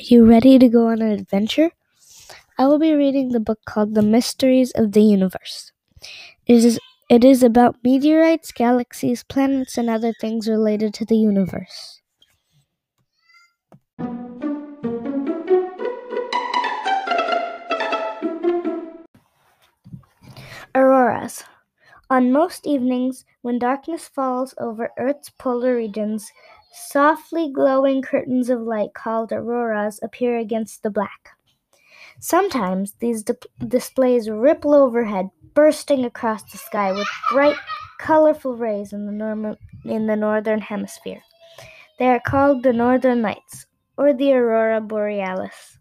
you ready to go on an adventure? I will be reading the book called The Mysteries of the Universe. It is, it is about meteorites, galaxies, planets, and other things related to the universe. Auroras. On most evenings, when darkness falls over Earth's polar regions, softly glowing curtains of light called auroras appear against the black. Sometimes these di- displays ripple overhead, bursting across the sky with bright, colorful rays in the, norm- in the northern hemisphere. They are called the northern lights, or the aurora borealis.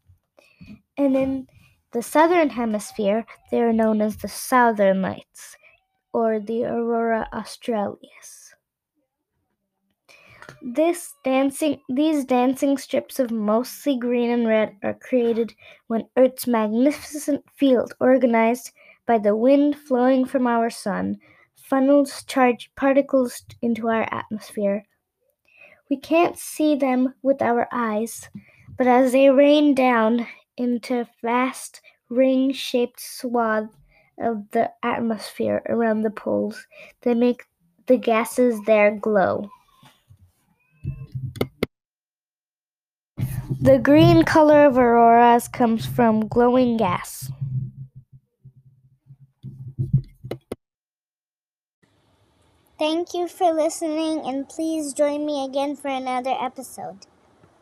And in the southern hemisphere, they are known as the southern lights, or the aurora australis. This dancing, these dancing strips of mostly green and red are created when Earth's magnificent field, organized by the wind flowing from our sun, funnels charged particles into our atmosphere. We can't see them with our eyes, but as they rain down into vast ring shaped swath of the atmosphere around the poles, they make the gases there glow. The green color of auroras comes from glowing gas. Thank you for listening, and please join me again for another episode.